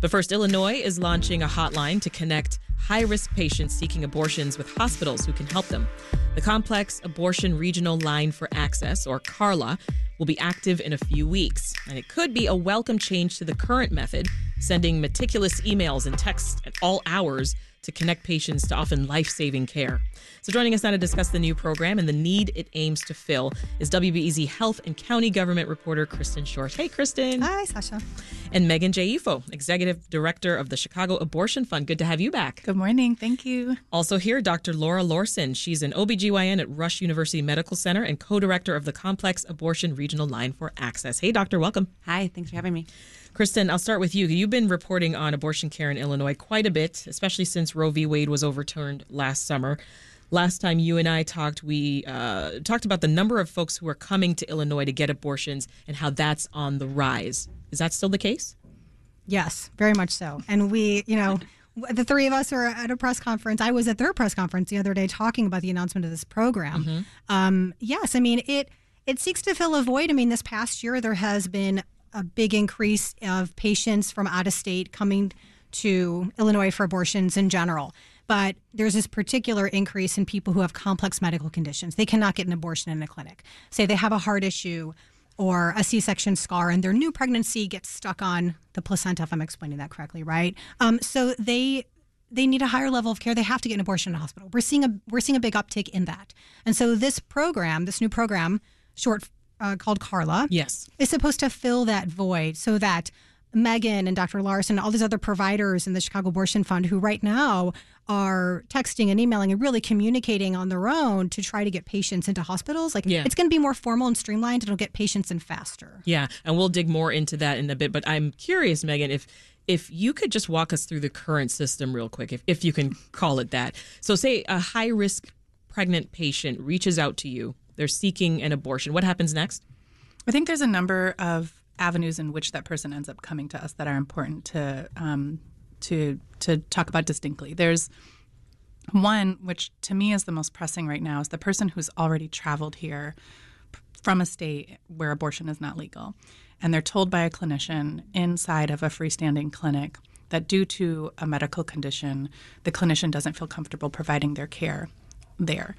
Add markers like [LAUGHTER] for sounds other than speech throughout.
But first, Illinois is launching a hotline to connect high risk patients seeking abortions with hospitals who can help them. The Complex Abortion Regional Line for Access, or CARLA, will be active in a few weeks, and it could be a welcome change to the current method, sending meticulous emails and texts at all hours to connect patients to often life saving care. So, joining us now to discuss the new program and the need it aims to fill is WBEZ Health and County Government reporter Kristen Schorsch. Hey, Kristen. Hi, Sasha. And Megan Jeyifo, Executive Director of the Chicago Abortion Fund. Good to have you back. Good morning. Thank you. Also here, Dr. Laura Laursen. She's an OBGYN at Rush University Medical Center and co director of the Complex Abortion Regional Line for Access. Hey, Doctor, welcome. Hi, thanks for having me. Kristen, I'll start with you. You've been reporting on abortion care in Illinois quite a bit, especially since Roe v. Wade was overturned last summer. Last time you and I talked, we uh, talked about the number of folks who are coming to Illinois to get abortions and how that's on the rise. Is that still the case? Yes, very much so. And we, you know, the three of us are at a press conference. I was at their press conference the other day talking about the announcement of this program. Mm-hmm. Um, yes, I mean it. It seeks to fill a void. I mean, this past year there has been a big increase of patients from out of state coming to Illinois for abortions in general. But there's this particular increase in people who have complex medical conditions. They cannot get an abortion in a clinic. Say they have a heart issue or a C-section scar, and their new pregnancy gets stuck on the placenta. If I'm explaining that correctly, right? Um, so they they need a higher level of care. They have to get an abortion in a hospital. We're seeing a we're seeing a big uptick in that, and so this program, this new program, short uh, called Carla. Yes. Is supposed to fill that void so that Megan and Dr. Laursen, all these other providers in the Chicago Abortion Fund who right now are texting and emailing and really communicating on their own to try to get patients into hospitals. Like yeah. it's going to be more formal and streamlined. It'll get patients in faster. Yeah, and we'll dig more into that in a bit. But I'm curious, Megan, if if you could just walk us through the current system real quick, if if you can call it that. So, say a high risk pregnant patient reaches out to you they're seeking an abortion. What happens next? I think there's a number of avenues in which that person ends up coming to us that are important to um, to to talk about distinctly. There's one which to me is the most pressing right now is the person who's already traveled here from a state where abortion is not legal and they're told by a clinician inside of a freestanding clinic that due to a medical condition the clinician doesn't feel comfortable providing their care there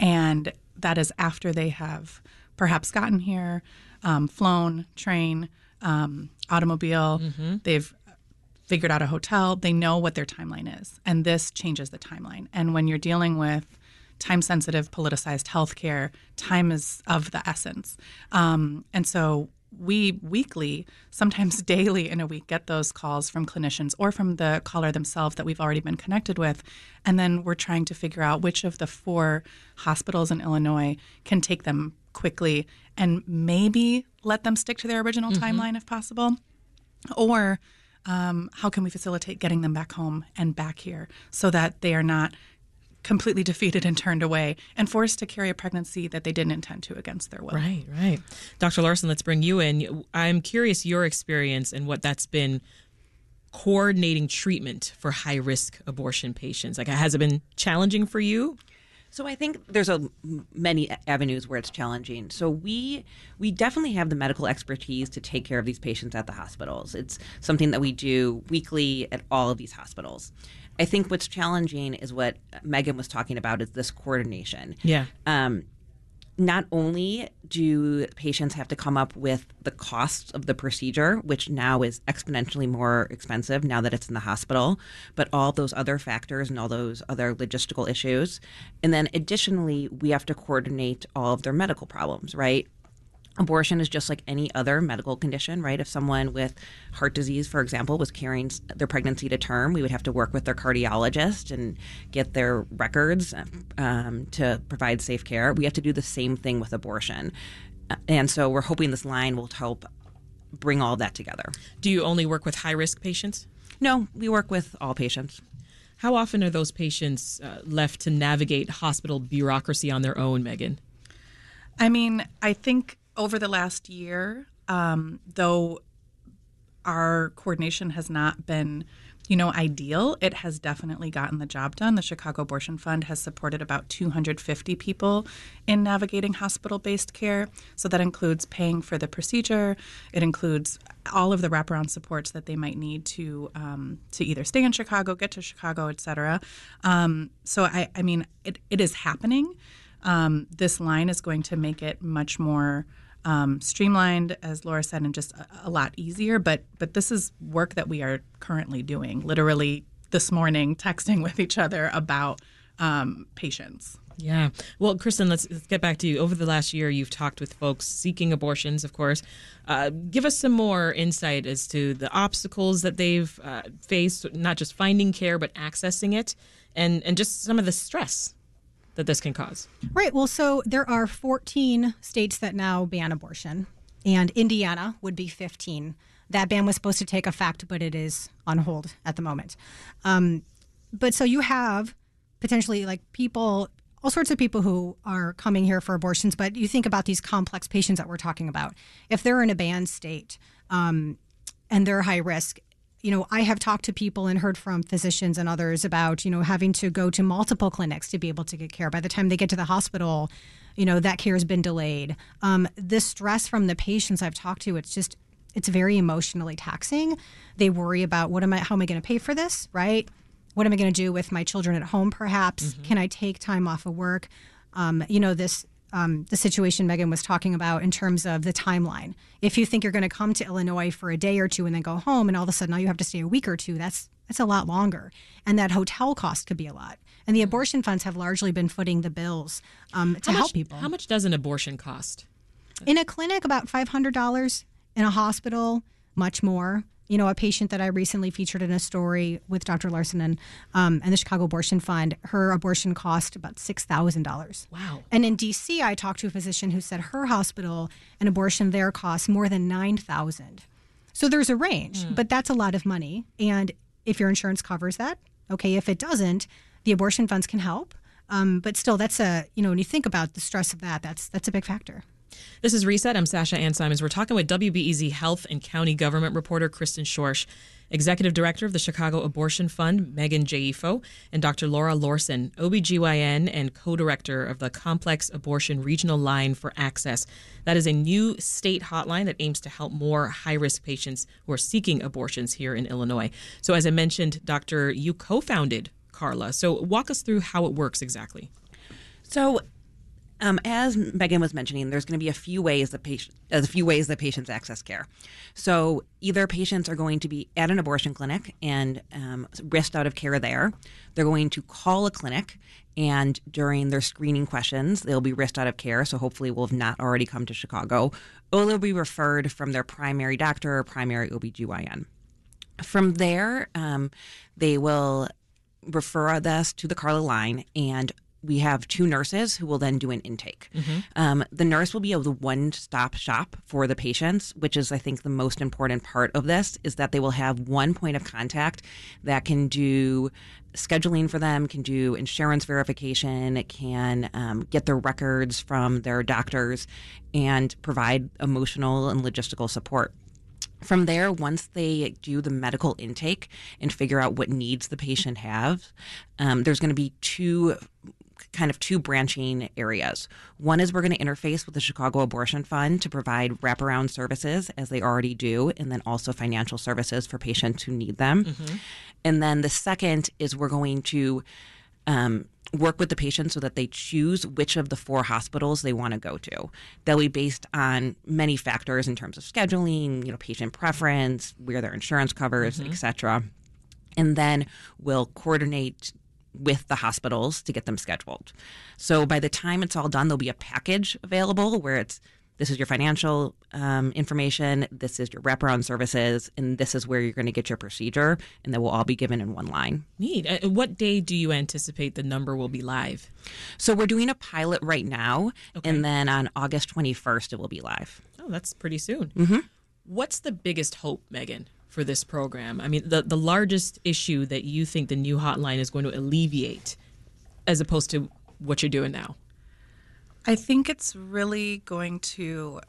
and that is after they have perhaps gotten here, um, flown, train, um, automobile. Mm-hmm. They've figured out a hotel. They know what their timeline is. And this changes the timeline. And when you're dealing with time sensitive, politicized healthcare, time is of the essence. Um, and so we weekly, sometimes [LAUGHS] daily in a week, get those calls from clinicians or from the caller themselves that we've already been connected with. And then we're trying to figure out which of the four hospitals in Illinois can take them quickly and maybe let them stick to their original mm-hmm. timeline if possible. Or um, how can we facilitate getting them back home and back here so that they are not completely defeated and turned away and forced to carry a pregnancy that they didn't intend to against their will. Right, right. Dr. Laursen, let's bring you in. I'm curious your experience and what that's been coordinating treatment for high risk abortion patients. Like, has it been challenging for you? So I think there's a many avenues where it's challenging. So we we definitely have the medical expertise to take care of these patients at the hospitals. It's something that we do weekly at all of these hospitals. I think what's challenging is what Megan was talking about is this coordination. Yeah. Um, not only do patients have to come up with the costs of the procedure, which now is exponentially more expensive now that it's in the hospital, but all those other factors and all those other logistical issues. And then additionally, we have to coordinate all of their medical problems, right? Abortion is just like any other medical condition, right? If someone with heart disease, for example, was carrying their pregnancy to term, we would have to work with their cardiologist and get their records um, to provide safe care. We have to do the same thing with abortion. And so we're hoping this line will help bring all that together. Do you only work with high risk patients? No, we work with all patients. How often are those patients uh, left to navigate hospital bureaucracy on their own, Megan? I mean, I think over the last year, um, though our coordination has not been you know, ideal, it has definitely gotten the job done. The Chicago Abortion Fund has supported about 250 people in navigating hospital based care. So that includes paying for the procedure, it includes all of the wraparound supports that they might need to um, to either stay in Chicago, get to Chicago, et cetera. Um, so, I, I mean, it, it is happening. Um, this line is going to make it much more um, streamlined, as Laura said, and just a, a lot easier. But but this is work that we are currently doing. Literally this morning, [LAUGHS] texting with each other about um, patients. Yeah. Well, Kristen, let's, let's, get back to you. Over the last year, you've talked with folks seeking abortions, of course. Uh, give us some more insight as to the obstacles that they've uh, faced, not just finding care, but accessing it, and, and just some of the stress that this can cause. Right. Well, so there are 14 states that now ban abortion, and Indiana would be 15. That ban was supposed to take effect, but it is on hold at the moment. Um, but so you have potentially like people, all sorts of people who are coming here for abortions, but you think about these complex patients that we're talking about. If they're in a banned state, um, and they're high risk you know, I have talked to people and heard from physicians and others about, you know, having to go to multiple clinics to be able to get care. By the time they get to the hospital, you know, that care has been delayed. Um, the stress from the patients I've talked to, it's just, it's very emotionally taxing. They worry about what am I, how am I going to pay for this, right? What am I going to do with my children at home, perhaps? Mm-hmm. Can I take time off of work? Um, you know, this um, the situation Megan was talking about in terms of the timeline. If you think you're going to come to Illinois for a day or two and then go home, and all of a sudden now you have to stay a week or two, that's that's a lot longer, and that hotel cost could be a lot. And the abortion funds have largely been footing the bills um, to how help people. How much does an abortion cost? In a clinic, about five hundred dollars. In a hospital, much more you know, a patient that I recently featured in a story with Dr. Laursen and, um, and the Chicago Abortion Fund, her abortion cost about $6,000. Wow. And in DC, I talked to a physician who said her hospital, an abortion there costs more than 9000 So there's a range, mm. but that's a lot of money. And if your insurance covers that, okay. If it doesn't, the abortion funds can help. Um, but still, that's a, you know, when you think about the stress of that, that's, that's a big factor. This is Reset. I'm Sasha Ann Simons. We're talking with WBEZ Health and County Government reporter Kristen Schorsch, Executive Director of the Chicago Abortion Fund, Megan Jeyifo, and Dr. Laura Laursen, OBGYN and co-director of the Complex Abortion Regional Line for Access. That is a new state hotline that aims to help more high-risk patients who are seeking abortions here in Illinois. So as I mentioned, Doctor, you co-founded Carla. So walk us through how it works exactly. So um, as Megan was mentioning, there's going to be a few ways that patient, a few ways that patients access care. So either patients are going to be at an abortion clinic and um, risked out of care there. They're going to call a clinic, and during their screening questions, they'll be risked out of care. So hopefully, will have not already come to Chicago, or they'll be referred from their primary doctor or primary OBGYN. From there, um, they will refer us to the Carla line and we have two nurses who will then do an intake. Mm-hmm. Um, the nurse will be a one stop shop for the patients, which is, I think, the most important part of this is that they will have one point of contact that can do scheduling for them, can do insurance verification, can um, get their records from their doctors, and provide emotional and logistical support. From there, once they do the medical intake and figure out what needs the patient have, um, there's going to be two kind of two branching areas. One is we're going to interface with the Chicago Abortion Fund to provide wraparound services, as they already do, and then also financial services for patients who need them. Mm-hmm. And then the second is we're going to um, work with the patient so that they choose which of the four hospitals they want to go to. They'll be based on many factors in terms of scheduling, you know, patient preference, where their insurance covers, mm-hmm. et cetera. And then we'll coordinate with the hospitals to get them scheduled. So by the time it's all done, there'll be a package available where it's this is your financial um, information, this is your wraparound services, and this is where you're going to get your procedure, and that will all be given in one line. Neat. Uh, what day do you anticipate the number will be live? So we're doing a pilot right now, okay. and then on August 21st, it will be live. Oh, that's pretty soon. Mm-hmm. What's the biggest hope, Megan, for this program? I mean, the, the largest issue that you think the new hotline is going to alleviate as opposed to what you're doing now? I think it's really going to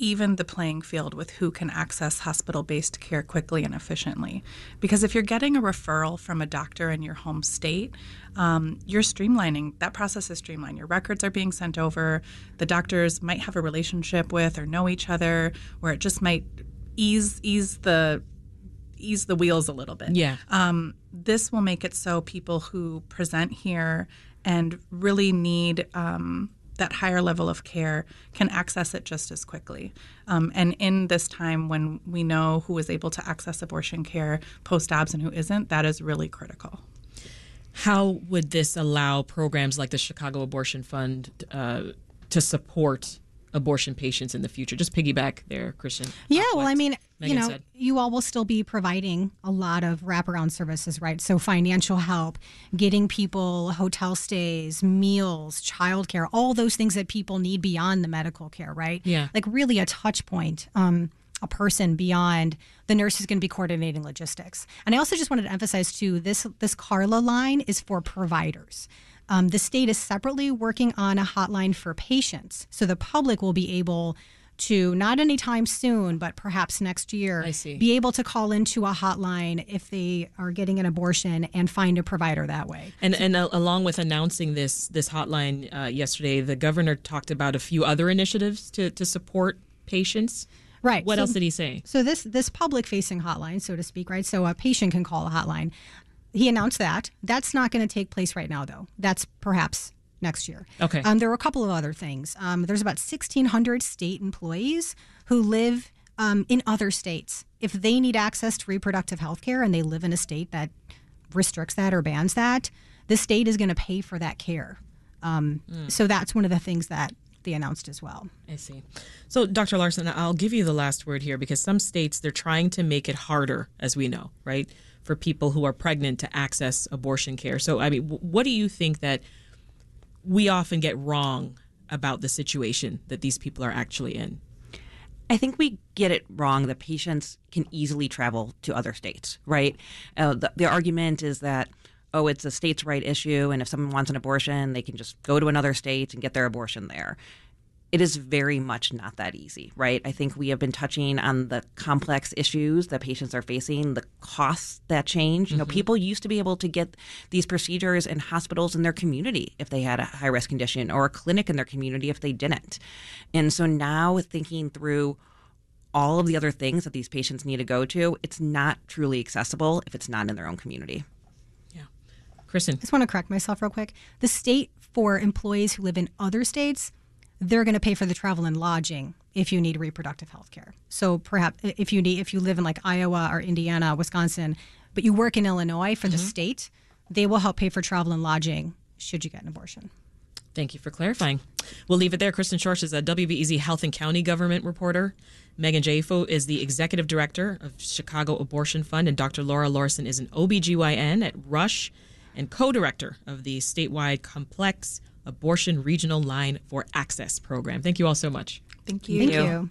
even the playing field with who can access hospital based care quickly and efficiently. Because if you're getting a referral from a doctor in your home state, um, you're streamlining that process is streamlined. Your records are being sent over. The doctors might have a relationship with or know each other, where it just might ease ease the ease the wheels a little bit. Yeah. Um, this will make it so people who present here and really need um, that higher level of care can access it just as quickly. Um, and in this time when we know who is able to access abortion care post Dobbs and who isn't, that is really critical. How would this allow programs like the Chicago Abortion Fund uh, to support abortion patients in the future? Just piggyback there, Kristen. Yeah, well, I mean, Megan you know, said. you all will still be providing a lot of wraparound services, right? So financial help, getting people hotel stays, meals, childcare, all those things that people need beyond the medical care, right? Yeah. Like really a touch point. Um, a person beyond the nurse is going to be coordinating logistics. And I also just wanted to emphasize too this this Carla line is for providers. Um, the state is separately working on a hotline for patients, so the public will be able to not anytime soon, but perhaps next year, be able to call into a hotline if they are getting an abortion and find a provider that way. And and uh, along with announcing this this hotline uh, yesterday, the governor talked about a few other initiatives to to support patients. Right. What so- else did he say? So this this public facing hotline, so to speak, right? So a patient can call a hotline. He announced that. That's not going to take place right now, though. That's perhaps next year. Okay. Um, there were a couple of other things. Um, there's about 1,600 state employees who live um, in other states. If they need access to reproductive health care and they live in a state that restricts that or bans that, the state is going to pay for that care. Um, So that's one of the things that they announced as well. I see. So, Dr. Laursen, I'll give you the last word here because some states they're trying to make it harder, as we know, right, for people who are pregnant to access abortion care. So, I mean, what do you think that we often get wrong about the situation that these people are actually in? I think we get it wrong that patients can easily travel to other states, right? Uh, the, the argument is that, oh, it's a states' right issue, and if someone wants an abortion, they can just go to another state and get their abortion there. It is very much not that easy, right? I think we have been touching on the complex issues that patients are facing, the costs that change. You know, mm-hmm. people used to be able to get these procedures in hospitals in their community if they had a high risk condition, or a clinic in their community if they didn't. And so now thinking through all of the other things that these patients need to go to, it's not truly accessible if it's not in their own community. Yeah. Kristen. I just want to correct myself real quick. The state for employees who live in other states, they're going to pay for the travel and lodging if you need reproductive health care. So perhaps if you need if you live in like Iowa or Indiana, Wisconsin, but you work in Illinois for the mm-hmm. state, they will help pay for travel and lodging should you get an abortion. Thank you for clarifying. We'll leave it there. Kristen Schorsch is a WBEZ Health and County Government reporter. Megan Jeyifo is the executive director of Chicago Abortion Fund, and Dr. Laura Laursen is an OBGYN at Rush and co director of the statewide Complex Abortion Regional Line for Access program. Thank you all so much. Thank you. Thank you.